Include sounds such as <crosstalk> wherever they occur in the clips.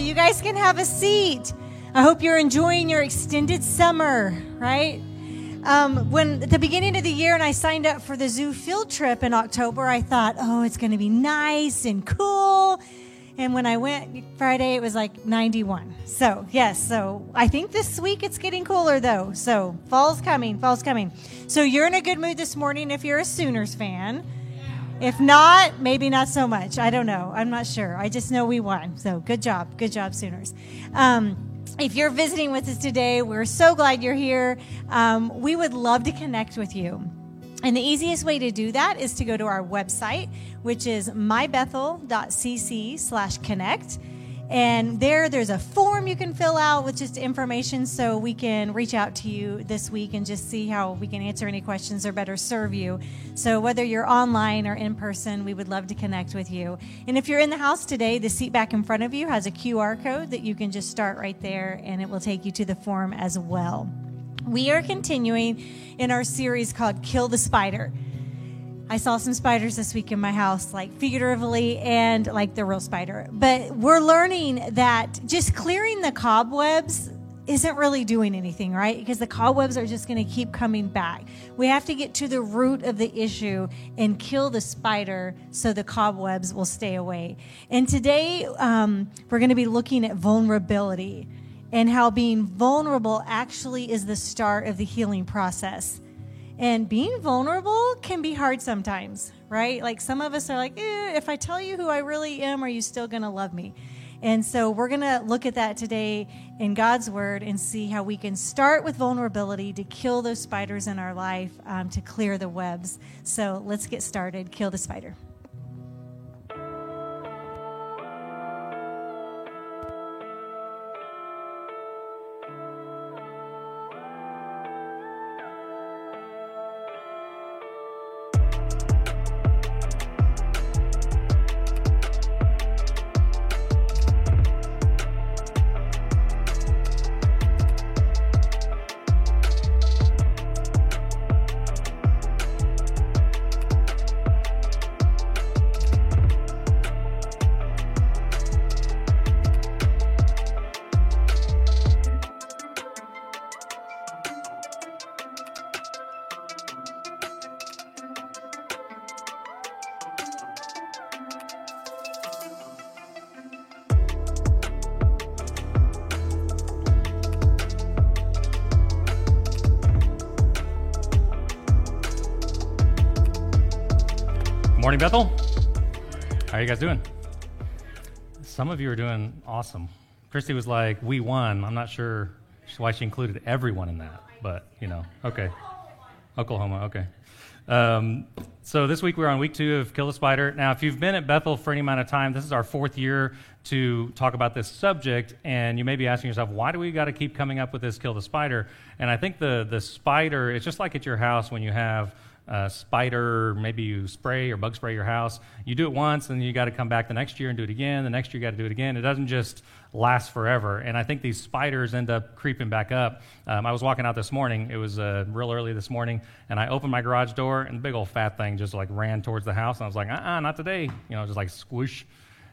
You guys can have a seat. I hope you're enjoying your extended summer, right? Um, when at the beginning of the year and I signed up for the zoo field trip in October, I thought, oh, it's going to be nice and cool. And when I went Friday, it was like 91. So, yes, so I think this week it's getting cooler though. So, fall's coming, fall's coming. So, you're in a good mood this morning if you're a Sooners fan. If not, maybe not so much. I don't know. I'm not sure. I just know we won. So good job. Good job, Sooners. Um, if you're visiting with us today, we're so glad you're here. Um, we would love to connect with you. And the easiest way to do that is to go to our website, which is mybethel.cc slash connect. And there, there's a form you can fill out with just information so we can reach out to you this week and just see how we can answer any questions or better serve you. So, whether you're online or in person, we would love to connect with you. And if you're in the house today, the seat back in front of you has a QR code that you can just start right there and it will take you to the form as well. We are continuing in our series called Kill the Spider. I saw some spiders this week in my house, like figuratively and like the real spider. But we're learning that just clearing the cobwebs isn't really doing anything, right? Because the cobwebs are just going to keep coming back. We have to get to the root of the issue and kill the spider so the cobwebs will stay away. And today, um, we're going to be looking at vulnerability and how being vulnerable actually is the start of the healing process. And being vulnerable can be hard sometimes, right? Like some of us are like, eh, if I tell you who I really am, are you still going to love me? And so we're going to look at that today in God's word and see how we can start with vulnerability to kill those spiders in our life, um, to clear the webs. So let's get started. Kill the spider. Morning, Bethel. How are you guys doing? Some of you are doing awesome. Christy was like, "We won." I'm not sure why she included everyone in that, but you know, okay. Oklahoma, okay. Um, so this week we're on week two of Kill the Spider. Now, if you've been at Bethel for any amount of time, this is our fourth year to talk about this subject, and you may be asking yourself, why do we got to keep coming up with this Kill the Spider? And I think the the spider, it's just like at your house when you have spider, maybe you spray or bug spray your house. You do it once, and you got to come back the next year and do it again. The next year, you got to do it again. It doesn't just last forever. And I think these spiders end up creeping back up. Um, I was walking out this morning. It was uh, real early this morning, and I opened my garage door, and the big old fat thing just like ran towards the house. And I was like, uh uh not today. You know, just like squish.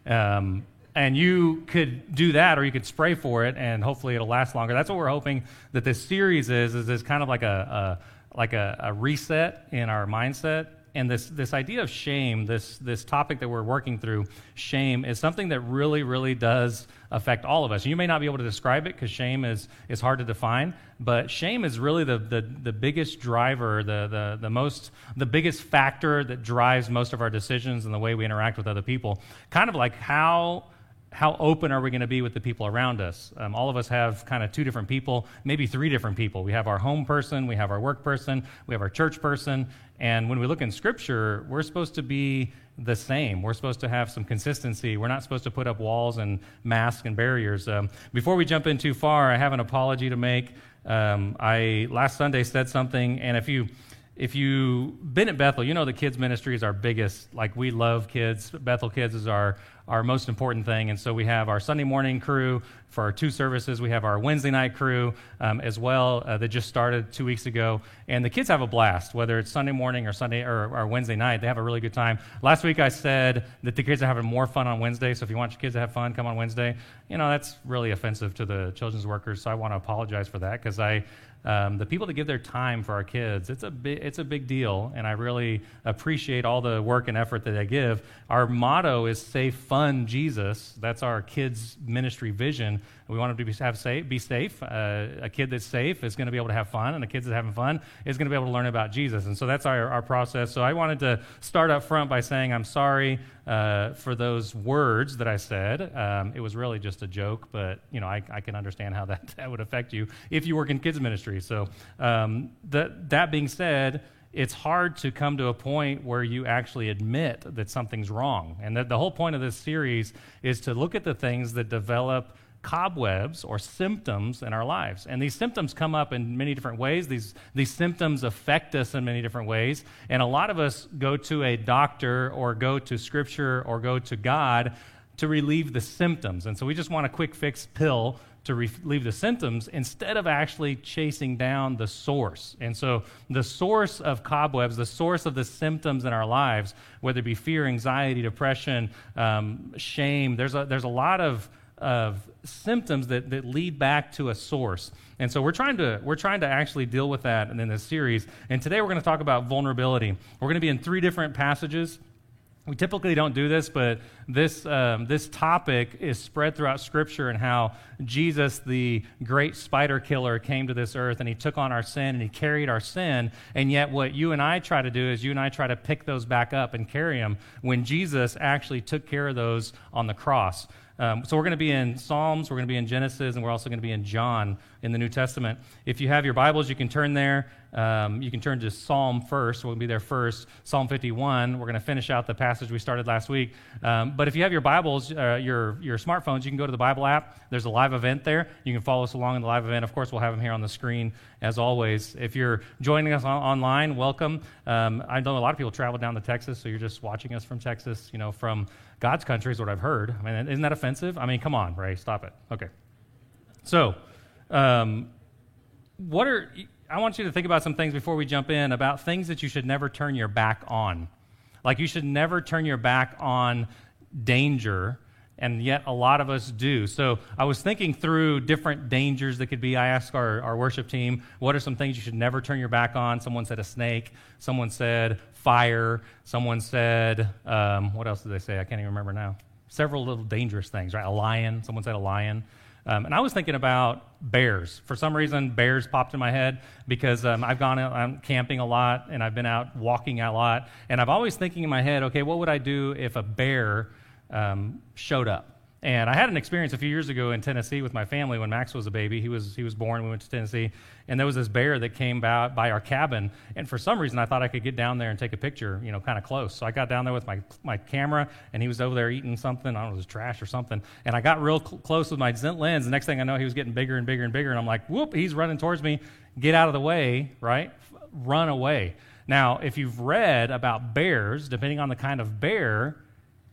Um, and you could do that or you could spray for it and hopefully it'll last longer that's what we're hoping that this series is is this kind of like a, a like a, a reset in our mindset and this, this idea of shame, this, this topic that we're working through, shame, is something that really, really does affect all of us. You may not be able to describe it because shame is, is hard to define, but shame is really the, the, the biggest driver, the, the, the, most, the biggest factor that drives most of our decisions and the way we interact with other people. Kind of like how how open are we going to be with the people around us? Um, all of us have kind of two different people, maybe three different people. We have our home person, we have our work person, we have our church person. And when we look in Scripture, we're supposed to be the same. We're supposed to have some consistency. We're not supposed to put up walls and masks and barriers. Um, before we jump in too far, I have an apology to make. Um, I last Sunday said something, and if you if you've been at Bethel, you know the kids ministry is our biggest. Like we love kids. Bethel Kids is our our most important thing, and so we have our Sunday morning crew for our two services. We have our Wednesday night crew um, as well uh, that just started two weeks ago, and the kids have a blast. Whether it's Sunday morning or Sunday or, or Wednesday night, they have a really good time. Last week I said that the kids are having more fun on Wednesday, so if you want your kids to have fun, come on Wednesday. You know that's really offensive to the children's workers, so I want to apologize for that because I um, the people that give their time for our kids, it's a, big, it's a big deal, and I really appreciate all the work and effort that they give. Our motto is Safe Fun Jesus. That's our kids' ministry vision. We want them to be, have safe, be safe. Uh, a kid that's safe is going to be able to have fun, and a kid that's having fun is going to be able to learn about Jesus. And so that's our, our process. So I wanted to start up front by saying I'm sorry uh, for those words that I said. Um, it was really just a joke, but you know I, I, can understand how that, that would affect you if you work in kids ministry. So um, that that being said it's hard to come to a point where you actually admit that something's wrong. And that the whole point of this series is to look at the things that develop cobwebs or symptoms in our lives. And these symptoms come up in many different ways. These, these symptoms affect us in many different ways. And a lot of us go to a doctor or go to scripture or go to God to relieve the symptoms. And so we just want a quick fix pill to relieve the symptoms instead of actually chasing down the source. And so, the source of cobwebs, the source of the symptoms in our lives, whether it be fear, anxiety, depression, um, shame, there's a, there's a lot of of symptoms that, that lead back to a source. And so we're trying to we're trying to actually deal with that in this series. And today we're going to talk about vulnerability. We're going to be in three different passages. We typically don't do this, but this, um, this topic is spread throughout Scripture and how Jesus, the great spider killer, came to this earth and he took on our sin and he carried our sin. And yet, what you and I try to do is you and I try to pick those back up and carry them when Jesus actually took care of those on the cross. Um, so we're going to be in Psalms, we're going to be in Genesis, and we're also going to be in John in the New Testament. If you have your Bibles, you can turn there. Um, you can turn to Psalm first. We'll be there first. Psalm 51. We're going to finish out the passage we started last week. Um, but if you have your Bibles, uh, your, your smartphones, you can go to the Bible app. There's a live event there. You can follow us along in the live event. Of course, we'll have them here on the screen as always. If you're joining us on- online, welcome. Um, I know a lot of people travel down to Texas, so you're just watching us from Texas, you know, from God's country is what I've heard. I mean, isn't that offensive? I mean, come on, Ray, stop it. Okay. So, um, what are, I want you to think about some things before we jump in about things that you should never turn your back on. Like, you should never turn your back on danger, and yet a lot of us do. So, I was thinking through different dangers that could be. I asked our, our worship team, what are some things you should never turn your back on? Someone said a snake, someone said fire. Someone said, um, what else did they say? I can't even remember now. Several little dangerous things, right? A lion. Someone said a lion. Um, and I was thinking about bears. For some reason, bears popped in my head because um, I've gone out I'm camping a lot and I've been out walking a lot. And I've always thinking in my head, okay, what would I do if a bear um, showed up? And I had an experience a few years ago in Tennessee with my family when Max was a baby. He was, he was born, we went to Tennessee, and there was this bear that came by, by our cabin. And for some reason, I thought I could get down there and take a picture, you know, kind of close. So I got down there with my, my camera, and he was over there eating something. I don't know, it was trash or something. And I got real cl- close with my lens. The next thing I know, he was getting bigger and bigger and bigger. And I'm like, whoop, he's running towards me. Get out of the way, right? Run away. Now, if you've read about bears, depending on the kind of bear,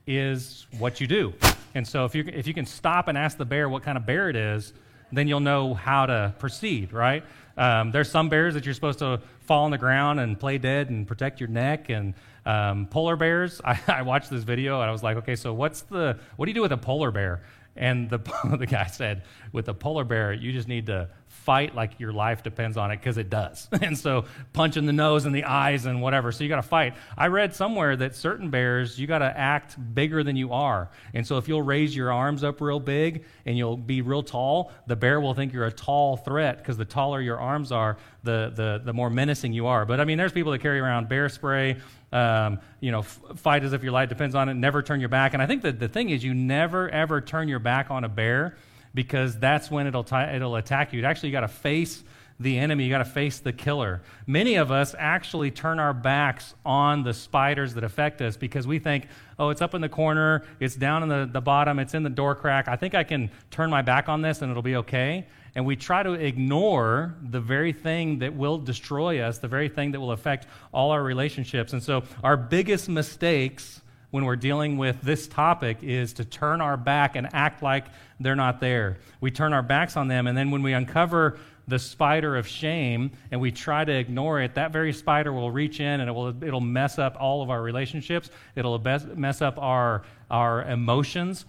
is what you do. And so if you, if you can stop and ask the bear what kind of bear it is, then you'll know how to proceed, right? Um, there's some bears that you're supposed to fall on the ground and play dead and protect your neck. And um, polar bears, <laughs> I, I watched this video and I was like, okay, so what's the, what do you do with a polar bear? And the, <laughs> the guy said, with a polar bear, you just need to fight like your life depends on it because it does. <laughs> and so punch in the nose and the eyes and whatever. So you got to fight. I read somewhere that certain bears, you got to act bigger than you are. And so if you'll raise your arms up real big and you'll be real tall, the bear will think you're a tall threat because the taller your arms are, the, the, the more menacing you are. But I mean, there's people that carry around bear spray. Um, you know, f- fight as if your life depends on it. Never turn your back. And I think that the thing is, you never ever turn your back on a bear because that's when it'll, t- it'll attack you. Actually, you got to face the enemy, you got to face the killer. Many of us actually turn our backs on the spiders that affect us because we think, oh, it's up in the corner, it's down in the, the bottom, it's in the door crack. I think I can turn my back on this and it'll be okay. and we try to ignore the very thing that will destroy us, the very thing that will affect all our relationships. And so, our biggest mistakes when we're dealing with this topic is to turn our back and act like they're not there. We turn our backs on them, and then when we uncover the spider of shame and we try to ignore it, that very spider will reach in and it will it'll mess up all of our relationships. It'll mess up our our emotions.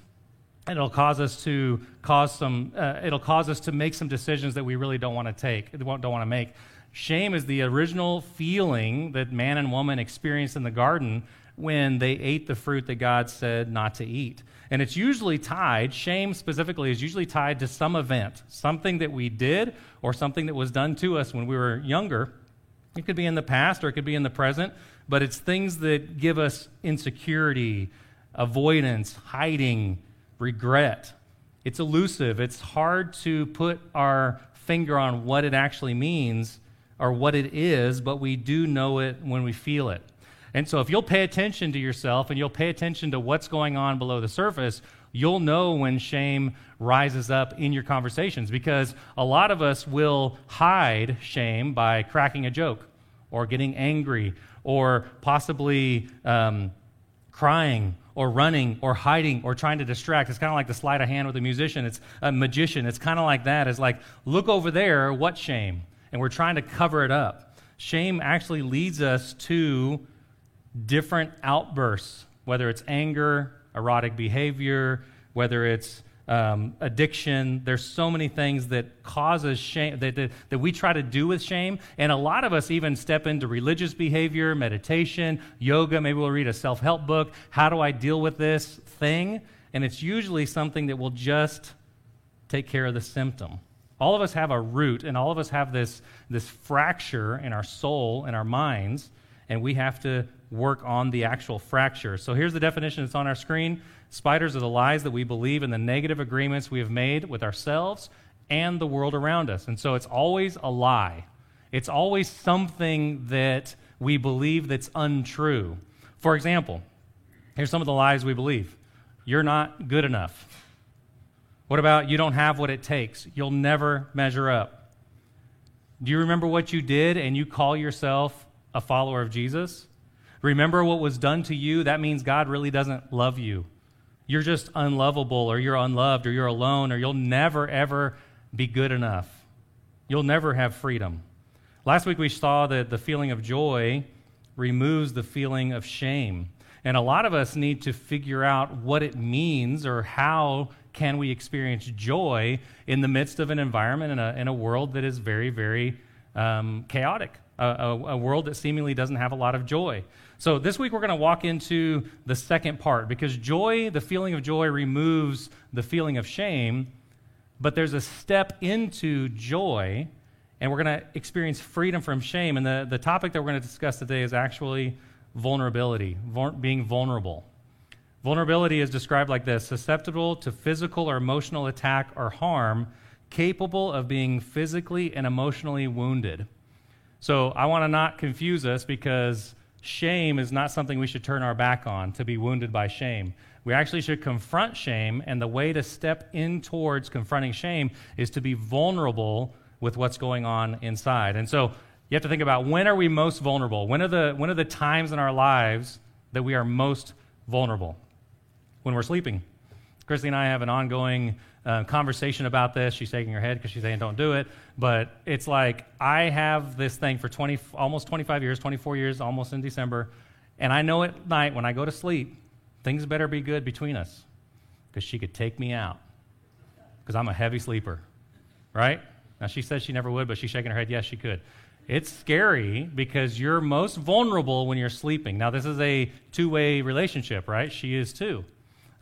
It'll cause us to cause some. Uh, it'll cause us to make some decisions that we really don't want to take. Don't want to make. Shame is the original feeling that man and woman experienced in the garden when they ate the fruit that God said not to eat. And it's usually tied, shame specifically is usually tied to some event, something that we did or something that was done to us when we were younger. It could be in the past or it could be in the present, but it's things that give us insecurity, avoidance, hiding, regret. It's elusive. It's hard to put our finger on what it actually means or what it is, but we do know it when we feel it. And so, if you'll pay attention to yourself and you'll pay attention to what's going on below the surface, you'll know when shame rises up in your conversations because a lot of us will hide shame by cracking a joke or getting angry or possibly um, crying or running or hiding or trying to distract. It's kind of like the sleight of hand with a musician. It's a magician. It's kind of like that. It's like, look over there, what shame? And we're trying to cover it up. Shame actually leads us to different outbursts, whether it's anger, erotic behavior, whether it's um, addiction. There's so many things that causes shame that, that, that, we try to do with shame. And a lot of us even step into religious behavior, meditation, yoga. Maybe we'll read a self help book. How do I deal with this thing? And it's usually something that will just take care of the symptom. All of us have a root, and all of us have this, this fracture in our soul and our minds, and we have to work on the actual fracture. So here's the definition that's on our screen spiders are the lies that we believe and the negative agreements we have made with ourselves and the world around us. And so it's always a lie, it's always something that we believe that's untrue. For example, here's some of the lies we believe you're not good enough. What about you don't have what it takes? You'll never measure up. Do you remember what you did and you call yourself a follower of Jesus? Remember what was done to you? That means God really doesn't love you. You're just unlovable, or you're unloved, or you're alone, or you'll never, ever be good enough. You'll never have freedom. Last week we saw that the feeling of joy removes the feeling of shame. And a lot of us need to figure out what it means or how can we experience joy in the midst of an environment and a, world that is very, very um, chaotic, a, a, a world that seemingly doesn't have a lot of joy. So this week we're going to walk into the second part because joy, the feeling of joy, removes the feeling of shame, but there's a step into joy, and we're going to experience freedom from shame. And the, the topic that we're going to discuss today is actually vulnerability, vul- being vulnerable. Vulnerability is described like this susceptible to physical or emotional attack or harm, capable of being physically and emotionally wounded. So I want to not confuse us because shame is not something we should turn our back on, to be wounded by shame. We actually should confront shame, and the way to step in towards confronting shame is to be vulnerable with what's going on inside. And so you have to think about when are we most vulnerable? When are the, when are the times in our lives that we are most vulnerable? When we're sleeping. Christy and I have an ongoing conversation about this. She's shaking her head because she's saying don't do it. But it's like I have this thing for 20, almost 25 years, 24 years, almost in December. And I know at night when I go to sleep, things better be good between us because she could take me out because I'm a heavy sleeper, right? Now, she says she never would, but she's shaking her head, yes, she could. It's scary because you're most vulnerable when you're sleeping. Now, this is a two way relationship, right? She is too.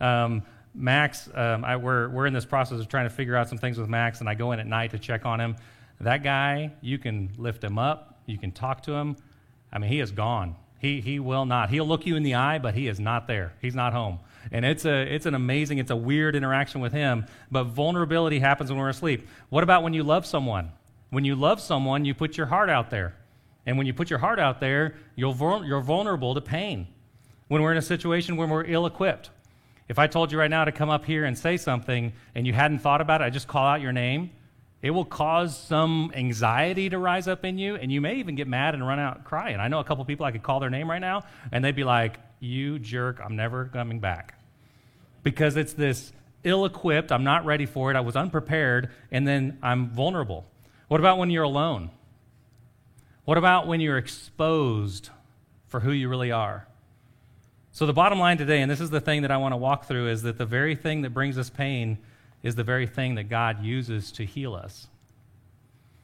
Um, Max, um, I, we're, we're in this process of trying to figure out some things with Max, and I go in at night to check on him. That guy, you can lift him up, you can talk to him. I mean, he is gone. He, he will not. He'll look you in the eye, but he is not there. He's not home. And it's, a, it's an amazing, it's a weird interaction with him, but vulnerability happens when we're asleep. What about when you love someone? When you love someone, you put your heart out there. And when you put your heart out there, you're, you're vulnerable to pain. When we're in a situation where we're ill equipped, if I told you right now to come up here and say something and you hadn't thought about it, I just call out your name, It will cause some anxiety to rise up in you, and you may even get mad and run out crying. I know a couple people I could call their name right now, and they'd be like, You jerk, I'm never coming back. Because it's this ill equipped, I'm not ready for it, I was unprepared, and then I'm vulnerable. What about when you're alone? What about when you're exposed for who you really are? So, the bottom line today, and this is the thing that I want to walk through, is that the very thing that brings us pain is the very thing that God uses to heal us.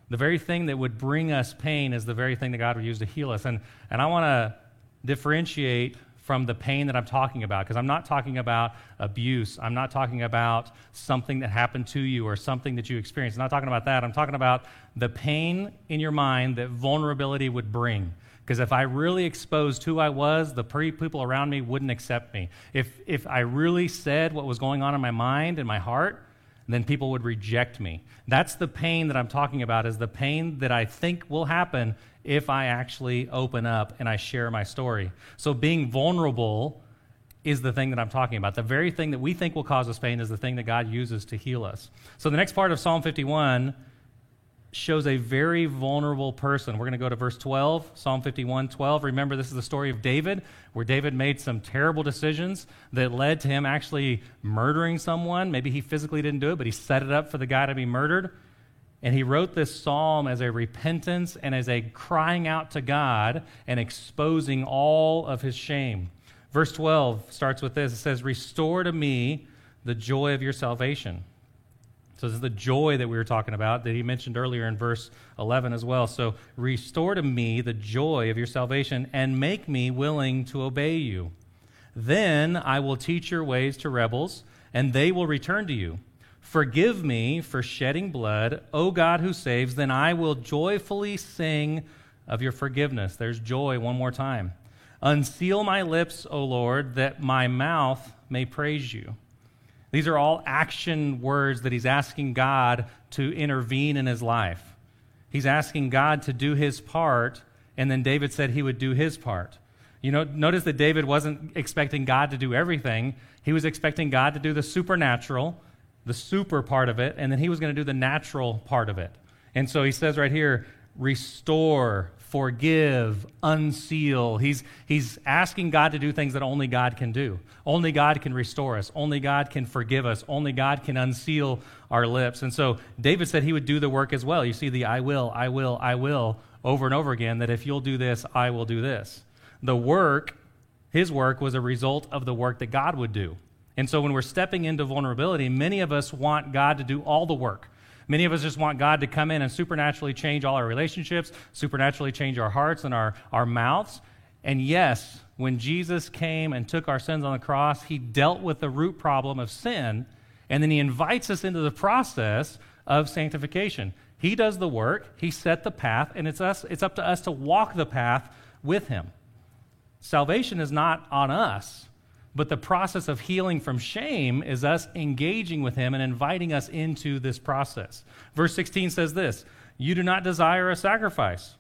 The very thing that would bring us pain is the very thing that God would use to heal us. And, and I want to differentiate from the pain that I'm talking about because I'm not talking about abuse. I'm not talking about something that happened to you or something that you experienced. I'm not talking about that. I'm talking about the pain in your mind that vulnerability would bring. Because if I really exposed who I was, the people around me wouldn't accept me. If, if I really said what was going on in my mind and my heart, then people would reject me. That's the pain that I'm talking about, is the pain that I think will happen if I actually open up and I share my story. So being vulnerable is the thing that I'm talking about. The very thing that we think will cause us pain is the thing that God uses to heal us. So the next part of Psalm 51 shows a very vulnerable person. We're going to go to verse 12, Psalm 51 12. Remember, this is the story of David, where David made some terrible decisions that led to him actually murdering someone. Maybe he physically didn't do it, but he set it up for the guy to be murdered. And he wrote this psalm as a repentance and as a crying out to God and exposing all of his shame. Verse 12 starts with this it says, Restore to me the joy of your salvation so this is the joy that we were talking about that he mentioned earlier in verse 11 as well. So restore to me the joy of your salvation and make me willing to obey you. Then I will teach your ways to rebels, and they will return to you. Forgive me for shedding blood, O God who saves, then I will joyfully sing of your forgiveness. There's joy one more time. Unseal my lips, O Lord, that my mouth may praise you. These are all action words that he's asking God to intervene in his life. He's asking God to do his part, and then David said he would do his part. You know, notice that David wasn't expecting God to do everything. He was expecting God to do the supernatural, the super part of it, and then he was going to do the natural part of it. And so he says right here, restore, forgive, unseal. He's, he's asking God to do things that only God can do. Only God can restore us. Only God can forgive us. Only God can unseal our lips. And so David said he would do the work as well. You see the I will, I will, I will over and over again that if you'll do this, I will do this. The work, his work, was a result of the work that God would do. And so when we're stepping into vulnerability, many of us want God to do all the work. Many of us just want God to come in and supernaturally change all our relationships, supernaturally change our hearts and our, our mouths. And yes, when Jesus came and took our sins on the cross, he dealt with the root problem of sin, and then he invites us into the process of sanctification. He does the work, he set the path, and it's, us, it's up to us to walk the path with him. Salvation is not on us. But the process of healing from shame is us engaging with Him and inviting us into this process. Verse 16 says this You do not desire a sacrifice,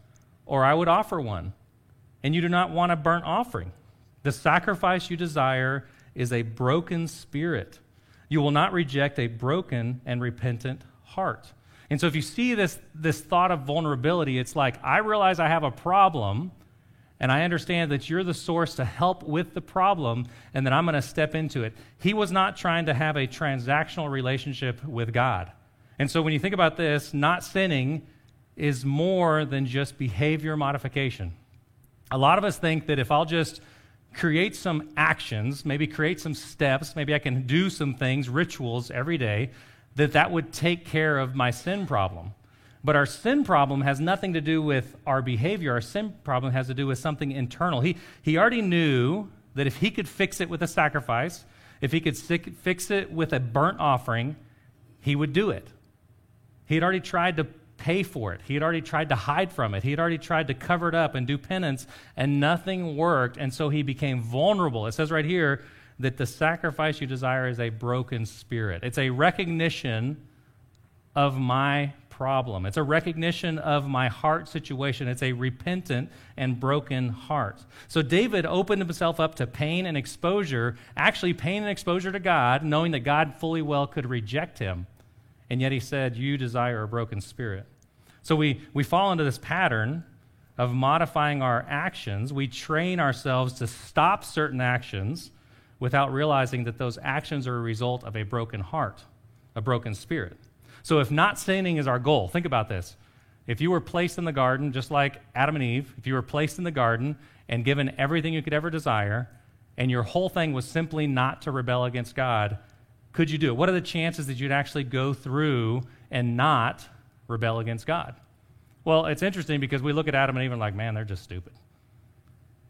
or I would offer one. And you do not want a burnt offering. The sacrifice you desire is a broken spirit. You will not reject a broken and repentant heart. And so, if you see this, this thought of vulnerability, it's like, I realize I have a problem and I understand that you're the source to help with the problem and that I'm going to step into it. He was not trying to have a transactional relationship with God. And so when you think about this, not sinning is more than just behavior modification. A lot of us think that if I'll just create some actions, maybe create some steps, maybe I can do some things, rituals every day, that that would take care of my sin problem. But our sin problem has nothing to do with our behavior. Our sin problem has to do with something internal. He, he already knew that if he could fix it with a sacrifice, if he could fix it with a burnt offering, he would do it. He had already tried to pay for it. He had already tried to hide from it. He had already tried to cover it up and do penance, and nothing worked. And so he became vulnerable. It says right here that the sacrifice you desire is a broken spirit, it's a recognition of my problem. It's a recognition of my heart situation. It's a repentant and broken heart. So David opened himself up to pain and exposure, actually, pain and exposure to God, knowing that God fully well could reject him. and yet he said, You desire a broken spirit. So we, we fall into this pattern of modifying our actions. We train ourselves to stop certain actions without realizing that those actions are a result of a broken heart, a broken spirit. So if not sinning is our goal, think about this. If you were placed in the garden, just like Adam and Eve, if you were placed in the garden and given everything you could ever desire, and your whole thing was simply not to rebel against God, could you do it? What are the chances that you'd actually go through and not rebel against God? Well, it's interesting because we look at Adam and Eve and like, man, they're just stupid.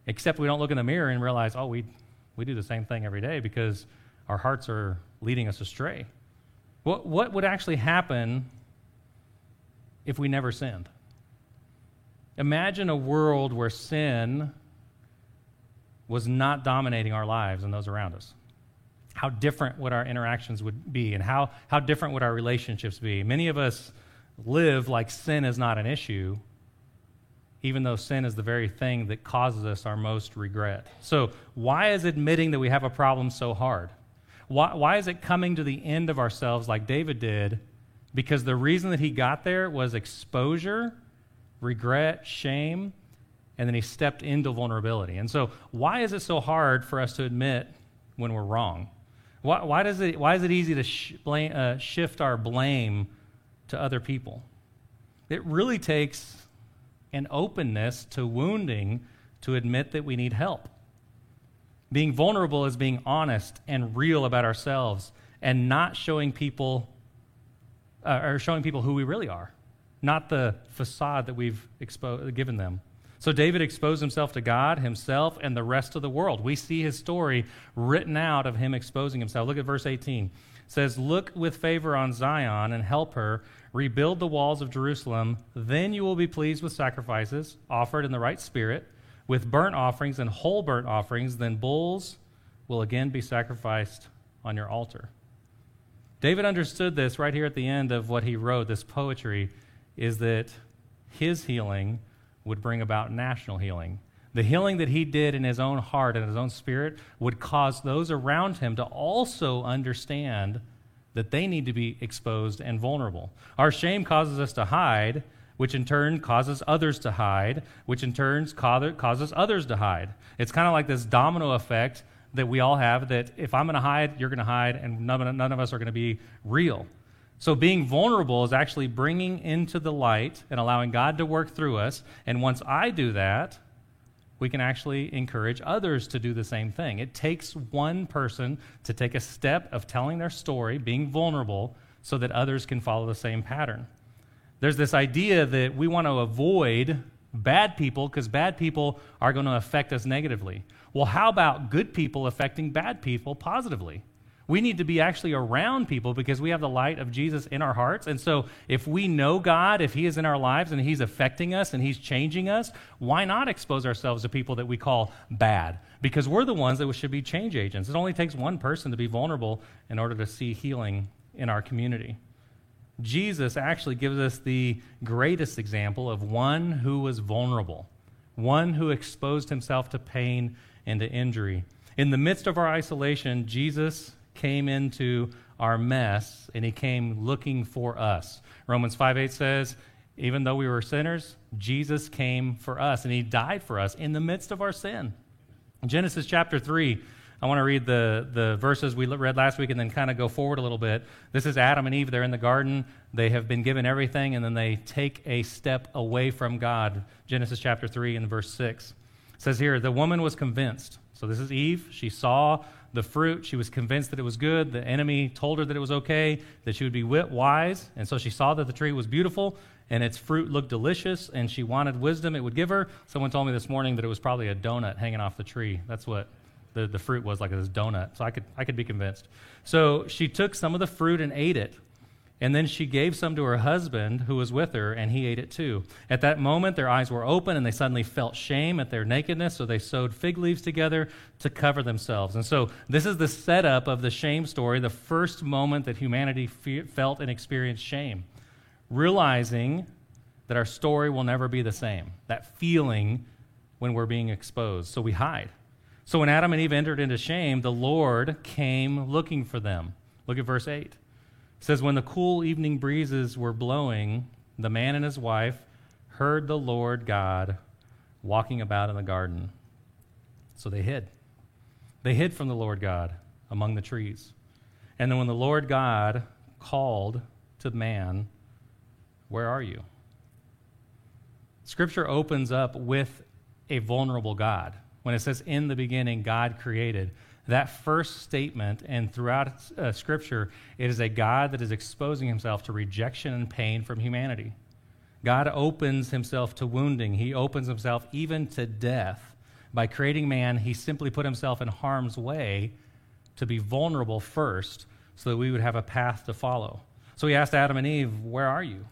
Except we don't look in the mirror and realize, oh, we, we do the same thing every day because our hearts are leading us astray. What, what would actually happen if we never sinned? Imagine a world where sin was not dominating our lives and those around us. How different would our interactions would be and how, how different would our relationships be. Many of us live like sin is not an issue even though sin is the very thing that causes us our most regret. So why is admitting that we have a problem so hard why, why is it coming to the end of ourselves like david did because the reason that he got there was exposure regret shame and then he stepped into vulnerability and so why is it so hard for us to admit when we're wrong why, why, does it, why is it easy to sh- blame, uh, shift our blame to other people? It really takes an openness to wounding to admit that we need help. Being vulnerable is being honest and real about ourselves and not showing people uh, or showing people who we really are, not the facade that we've expo- given them. So David exposed himself to God, himself, and the rest of the world. We see his story written out of him exposing himself. Look at verse 18. It says, Look with favor on Zion and help her, rebuild the walls of Jerusalem. Then you will be pleased with sacrifices offered in the right spirit, with burnt offerings and whole burnt offerings. Then bulls will again be sacrificed on your altar. David understood this right here at the end of what he wrote, this poetry, is that his healing would bring about national healing. The healing that he did in his own heart and his own spirit would cause those around him to also understand that they need to be exposed and vulnerable. Our shame causes us to hide, which in turn causes others to hide, which in turn causes others to hide. It's kind of like this domino effect that we all have that if I'm going to hide, you're going to hide, and none, none of us are going to be real. So, being vulnerable is actually bringing into the light and allowing God to work through us. And once I do that, we can actually encourage others to do the same thing. It takes one person to take a step of telling their story, being vulnerable, so that others can follow the same pattern. There's this idea that we want to avoid bad people because bad people are going to affect us negatively. Well, how about good people affecting bad people positively? We need to be actually around people because we have the light of Jesus in our hearts. And so, if we know God, if He is in our lives and He's affecting us and He's changing us, why not expose ourselves to people that we call bad? Because we're the ones that should be change agents. It only takes one person to be vulnerable in order to see healing in our community. Jesus actually gives us the greatest example of one who was vulnerable, one who exposed himself to pain and to injury. In the midst of our isolation, Jesus came into our mess and he came looking for us. Romans 5 8 says, even though we were sinners, Jesus came for us and he died for us in the midst of our sin. Genesis chapter 3, I want to read the, the verses we read last week and then kind of go forward a little bit. This is Adam and Eve. They're in the garden. They have been given everything and then they take a step away from God. Genesis chapter 3 and verse 6 it says here, the woman was convinced. So this is Eve. She saw the fruit. She was convinced that it was good. The enemy told her that it was okay, that she would be wise. And so she saw that the tree was beautiful and its fruit looked delicious, and she wanted wisdom it would give her. Someone told me this morning that it was probably a donut hanging off the tree. That's what the, the fruit was like this donut. So I could, I could be convinced. So she took some of the fruit and ate it. And then she gave some to her husband who was with her, and he ate it too. At that moment, their eyes were open, and they suddenly felt shame at their nakedness, so they sewed fig leaves together to cover themselves. And so, this is the setup of the shame story, the first moment that humanity fe- felt and experienced shame. Realizing that our story will never be the same, that feeling when we're being exposed. So we hide. So when Adam and Eve entered into shame, the Lord came looking for them. Look at verse 8. It says, When the cool evening breezes were blowing, the man and his wife heard the Lord God walking about in the garden. So they hid. They hid from the Lord God among the trees. And then when the Lord God called to man, Where are you? Scripture opens up with a vulnerable God. When it says, In the beginning, God created, that first statement, and throughout uh, Scripture, it is a God that is exposing himself to rejection and pain from humanity. God opens himself to wounding, he opens himself even to death. By creating man, he simply put himself in harm's way to be vulnerable first so that we would have a path to follow. So he asked Adam and Eve, Where are you?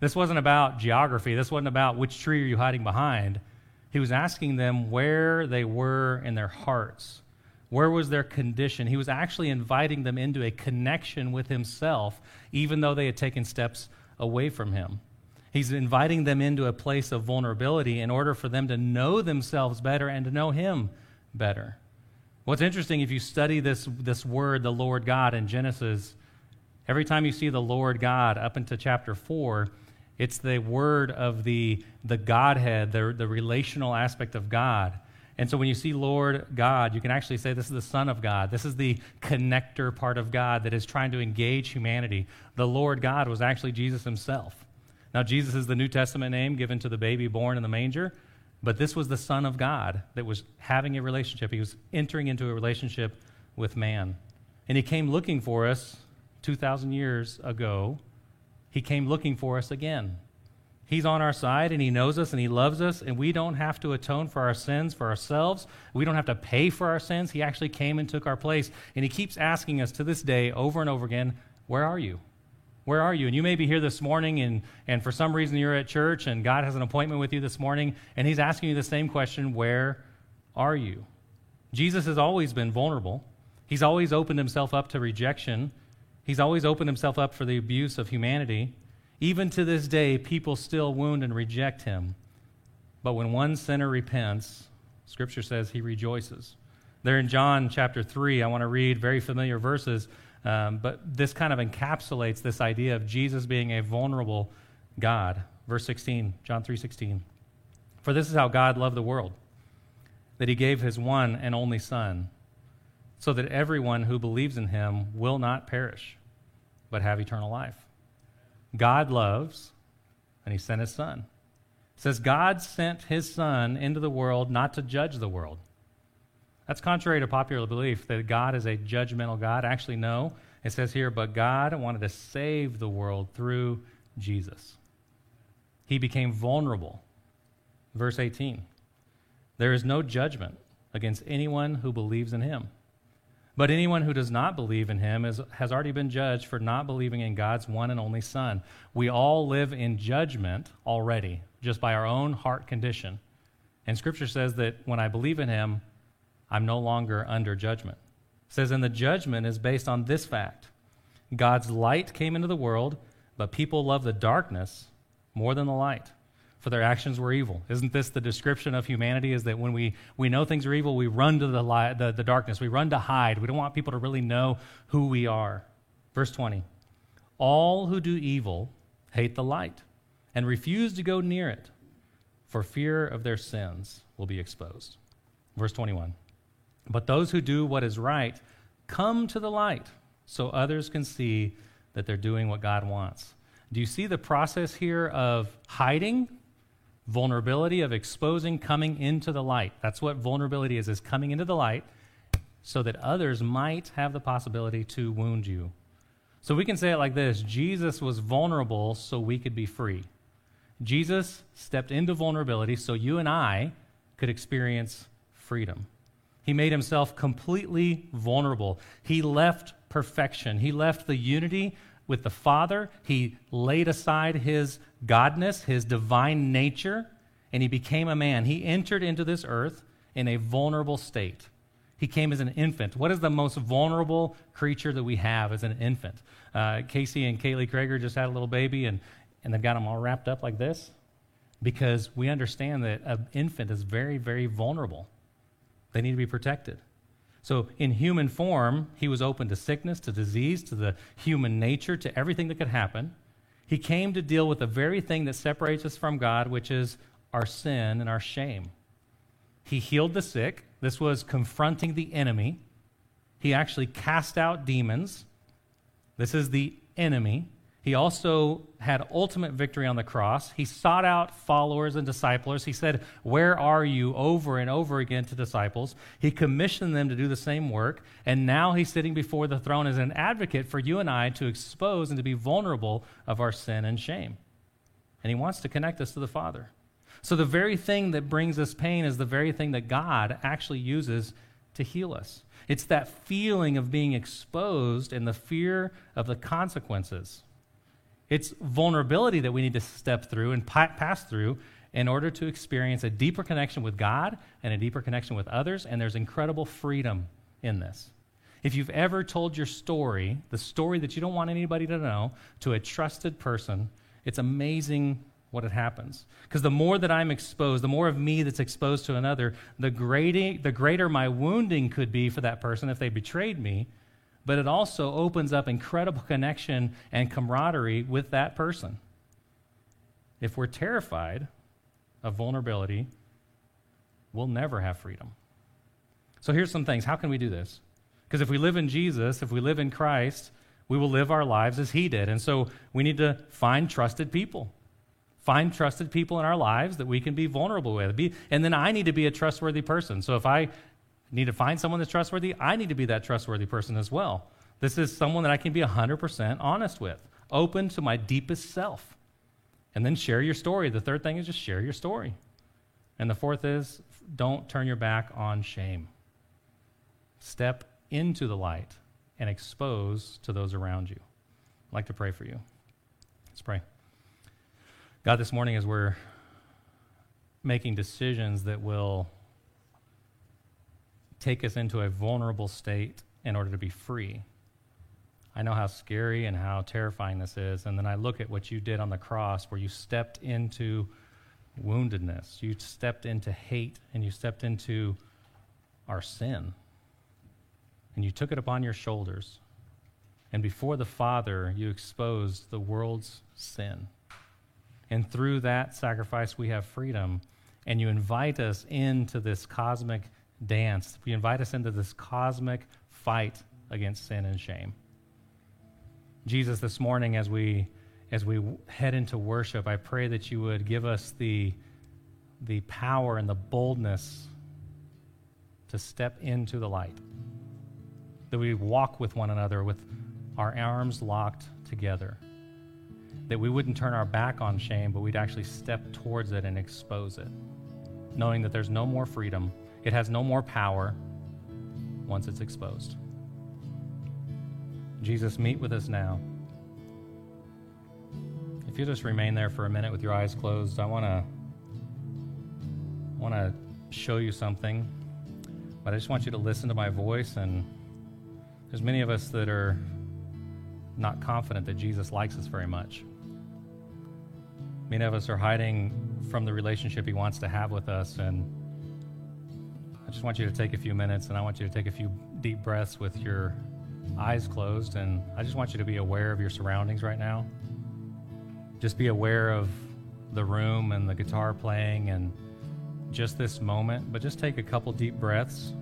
This wasn't about geography. This wasn't about which tree are you hiding behind. He was asking them where they were in their hearts. Where was their condition? He was actually inviting them into a connection with himself, even though they had taken steps away from him. He's inviting them into a place of vulnerability in order for them to know themselves better and to know Him better. What's interesting, if you study this, this word, the Lord God, in Genesis, every time you see the Lord God up into chapter 4, it's the word of the, the Godhead, the, the relational aspect of God. And so when you see Lord God, you can actually say this is the Son of God. This is the connector part of God that is trying to engage humanity. The Lord God was actually Jesus himself. Now, Jesus is the New Testament name given to the baby born in the manger, but this was the Son of God that was having a relationship. He was entering into a relationship with man. And he came looking for us 2,000 years ago. He came looking for us again. He's on our side and he knows us and he loves us, and we don't have to atone for our sins for ourselves. We don't have to pay for our sins. He actually came and took our place. And he keeps asking us to this day, over and over again, Where are you? Where are you? And you may be here this morning, and, and for some reason you're at church, and God has an appointment with you this morning, and He's asking you the same question Where are you? Jesus has always been vulnerable. He's always opened himself up to rejection. He's always opened himself up for the abuse of humanity. Even to this day, people still wound and reject him. But when one sinner repents, Scripture says he rejoices. There in John chapter 3, I want to read very familiar verses um, but this kind of encapsulates this idea of Jesus being a vulnerable God. Verse 16, John 3:16. For this is how God loved the world, that he gave his one and only son, so that everyone who believes in him will not perish, but have eternal life. God loves, and he sent his son. It says God sent his son into the world not to judge the world, that's contrary to popular belief that God is a judgmental God. Actually, no. It says here, but God wanted to save the world through Jesus. He became vulnerable. Verse 18 There is no judgment against anyone who believes in him. But anyone who does not believe in him is, has already been judged for not believing in God's one and only Son. We all live in judgment already, just by our own heart condition. And Scripture says that when I believe in him, I'm no longer under judgment. It says, and the judgment is based on this fact God's light came into the world, but people love the darkness more than the light, for their actions were evil. Isn't this the description of humanity? Is that when we, we know things are evil, we run to the, the, the darkness, we run to hide. We don't want people to really know who we are. Verse 20 All who do evil hate the light and refuse to go near it, for fear of their sins will be exposed. Verse 21 but those who do what is right come to the light so others can see that they're doing what God wants. Do you see the process here of hiding, vulnerability, of exposing, coming into the light? That's what vulnerability is, is coming into the light so that others might have the possibility to wound you. So we can say it like this Jesus was vulnerable so we could be free. Jesus stepped into vulnerability so you and I could experience freedom. He made himself completely vulnerable. He left perfection. He left the unity with the Father. He laid aside his godness, his divine nature, and he became a man. He entered into this earth in a vulnerable state. He came as an infant. What is the most vulnerable creature that we have as an infant? Uh, Casey and Kaylee Krager just had a little baby, and, and they've got them all wrapped up like this because we understand that an infant is very, very vulnerable. They need to be protected. So, in human form, he was open to sickness, to disease, to the human nature, to everything that could happen. He came to deal with the very thing that separates us from God, which is our sin and our shame. He healed the sick. This was confronting the enemy. He actually cast out demons. This is the enemy. He also had ultimate victory on the cross. He sought out followers and disciples. He said, Where are you? over and over again to disciples. He commissioned them to do the same work. And now he's sitting before the throne as an advocate for you and I to expose and to be vulnerable of our sin and shame. And he wants to connect us to the Father. So the very thing that brings us pain is the very thing that God actually uses to heal us. It's that feeling of being exposed and the fear of the consequences. It's vulnerability that we need to step through and pa- pass through in order to experience a deeper connection with God and a deeper connection with others. And there's incredible freedom in this. If you've ever told your story, the story that you don't want anybody to know, to a trusted person, it's amazing what it happens. Because the more that I'm exposed, the more of me that's exposed to another, the, greater, the greater my wounding could be for that person if they betrayed me. But it also opens up incredible connection and camaraderie with that person. If we're terrified of vulnerability, we'll never have freedom. So here's some things. How can we do this? Because if we live in Jesus, if we live in Christ, we will live our lives as He did. And so we need to find trusted people find trusted people in our lives that we can be vulnerable with. Be, and then I need to be a trustworthy person. So if I need to find someone that's trustworthy, I need to be that trustworthy person as well. This is someone that I can be 100% honest with, open to my deepest self. And then share your story. The third thing is just share your story. And the fourth is don't turn your back on shame. Step into the light and expose to those around you. I'd like to pray for you. Let's pray. God, this morning, as we're making decisions that will take us into a vulnerable state in order to be free, I know how scary and how terrifying this is. And then I look at what you did on the cross, where you stepped into woundedness, you stepped into hate, and you stepped into our sin. And you took it upon your shoulders. And before the Father, you exposed the world's sin. And through that sacrifice, we have freedom. And you invite us into this cosmic dance. You invite us into this cosmic fight against sin and shame. Jesus, this morning, as we as we head into worship, I pray that you would give us the, the power and the boldness to step into the light. That we walk with one another with our arms locked together that we wouldn't turn our back on shame, but we'd actually step towards it and expose it, knowing that there's no more freedom, it has no more power once it's exposed. Jesus, meet with us now. If you just remain there for a minute with your eyes closed, I want to want to show you something, but I just want you to listen to my voice and there's many of us that are not confident that Jesus likes us very much. Many of us are hiding from the relationship He wants to have with us. And I just want you to take a few minutes and I want you to take a few deep breaths with your eyes closed. And I just want you to be aware of your surroundings right now. Just be aware of the room and the guitar playing and just this moment. But just take a couple deep breaths.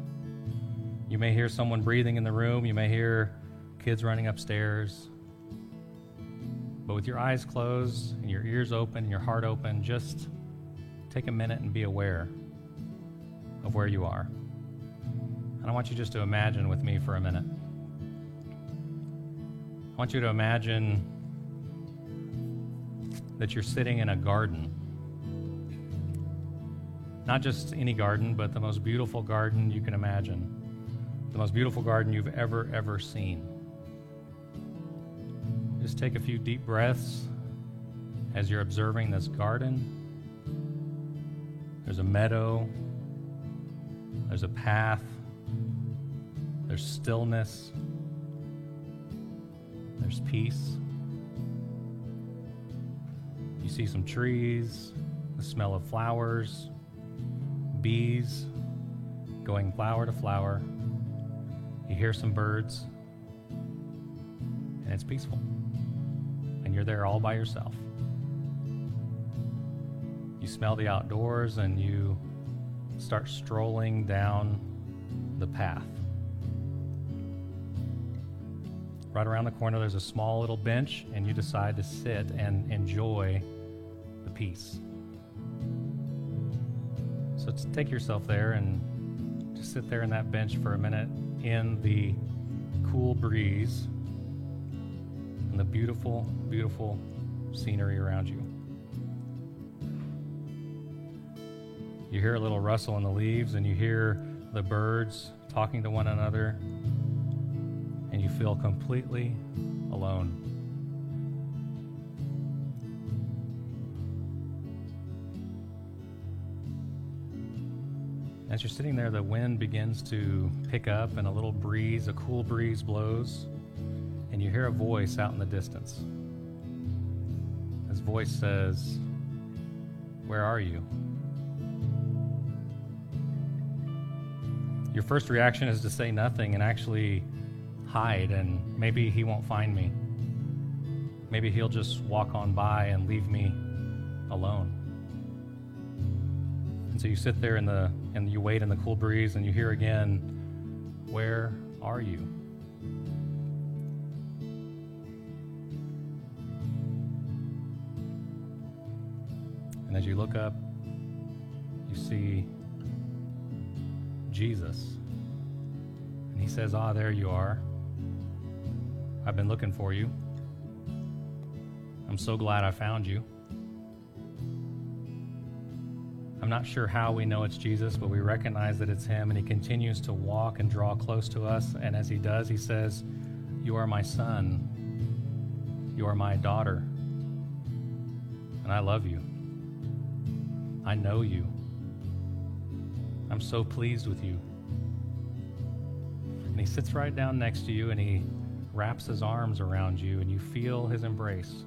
You may hear someone breathing in the room, you may hear kids running upstairs. But with your eyes closed and your ears open and your heart open, just take a minute and be aware of where you are. And I want you just to imagine with me for a minute. I want you to imagine that you're sitting in a garden. Not just any garden, but the most beautiful garden you can imagine. The most beautiful garden you've ever, ever seen. Just take a few deep breaths as you're observing this garden. There's a meadow, there's a path, there's stillness, there's peace. You see some trees, the smell of flowers, bees going flower to flower. You hear some birds, and it's peaceful. And you're there all by yourself. You smell the outdoors and you start strolling down the path. Right around the corner, there's a small little bench, and you decide to sit and enjoy the peace. So take yourself there and just sit there in that bench for a minute in the cool breeze and the beautiful, beautiful scenery around you. You hear a little rustle in the leaves, and you hear the birds talking to one another, and you feel completely alone. As you're sitting there, the wind begins to pick up, and a little breeze, a cool breeze blows, and you hear a voice out in the distance. This voice says, Where are you? Your first reaction is to say nothing and actually hide, and maybe he won't find me. Maybe he'll just walk on by and leave me alone. And so you sit there in the and you wait in the cool breeze and you hear again, Where are you? And as you look up, you see Jesus. And he says, Ah, there you are. I've been looking for you. I'm so glad I found you. I'm not sure how we know it's Jesus, but we recognize that it's him, and he continues to walk and draw close to us. And as he does, he says, You are my son. You are my daughter. And I love you. I know you. I'm so pleased with you. And he sits right down next to you and he wraps his arms around you, and you feel his embrace.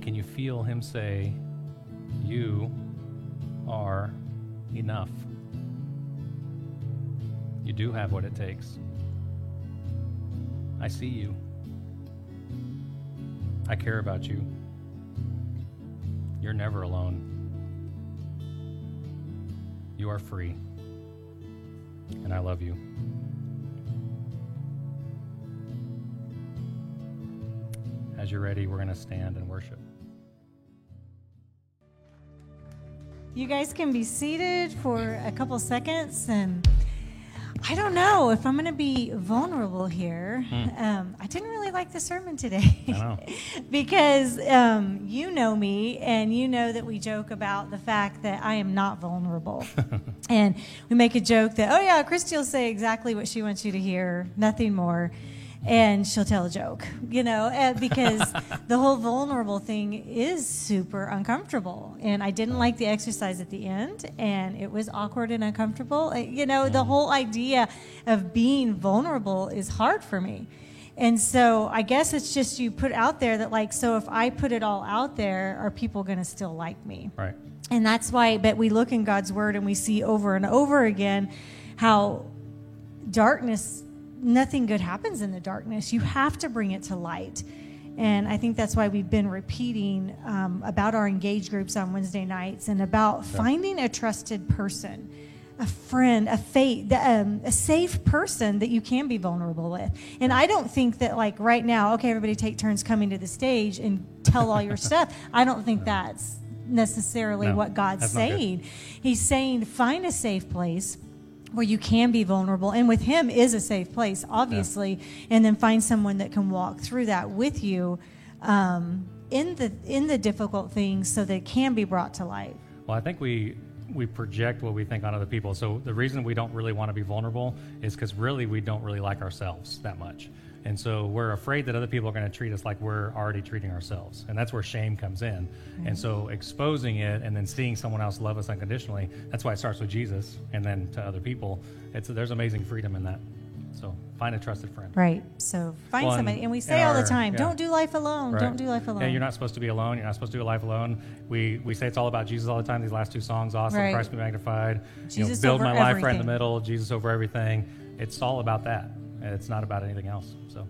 Can you feel him say, You are enough? You do have what it takes. I see you. I care about you. You're never alone. You are free. And I love you. As you're ready, we're going to stand and worship. You guys can be seated for a couple seconds and I don't know if I'm going to be vulnerable here. Um, I didn't really like the sermon today I know. <laughs> because um, you know me and you know that we joke about the fact that I am not vulnerable. <laughs> and we make a joke that, oh, yeah, Christy will say exactly what she wants you to hear, nothing more. And she'll tell a joke, you know, uh, because <laughs> the whole vulnerable thing is super uncomfortable. And I didn't like the exercise at the end, and it was awkward and uncomfortable. Uh, You know, the whole idea of being vulnerable is hard for me. And so I guess it's just you put out there that, like, so if I put it all out there, are people going to still like me? Right. And that's why, but we look in God's word and we see over and over again how darkness, nothing good happens in the darkness. You have to bring it to light. And I think that's why we've been repeating um, about our engage groups on Wednesday nights and about finding a trusted person, a friend, a faith, um, a safe person that you can be vulnerable with. And I don't think that like right now, okay, everybody take turns coming to the stage and tell all your <laughs> stuff. I don't think that's necessarily No, what God's that's not good. saying. He's saying find a safe place where you can be vulnerable and with him is a safe place obviously and then find someone that can walk through that with you um, in the in the difficult things so that it can be brought to light Well, I think we we project what we think on other people. So the reason we don't really want to be vulnerable is because really we don't really like ourselves that much, and so we're afraid that other people are going to treat us like we're already treating ourselves, and that's where shame comes in. And so mm-hmm. exposing it and then seeing someone else love us unconditionally, that's why it starts with Jesus, and then to other people. It's there's amazing freedom in that. So find a trusted friend. Right. So find somebody. And we say all the time, yeah. don't do life alone. Right. Don't do life alone. Yeah, you're not supposed to be alone. You're not supposed to do life alone. We we say it's all about Jesus all the time. These last two songs, awesome. Right. Christ be magnified. Jesus you know, build my life everything. right in the middle. Jesus over everything. It's all about that. It's not about anything else. So.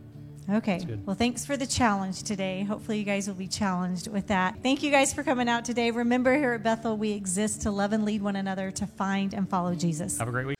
Okay. Well, thanks for the challenge today. Hopefully, you guys will be challenged with that. Thank you guys for coming out today. Remember, here at Bethel, we exist to love and lead one another to find and follow Jesus. Have a great week.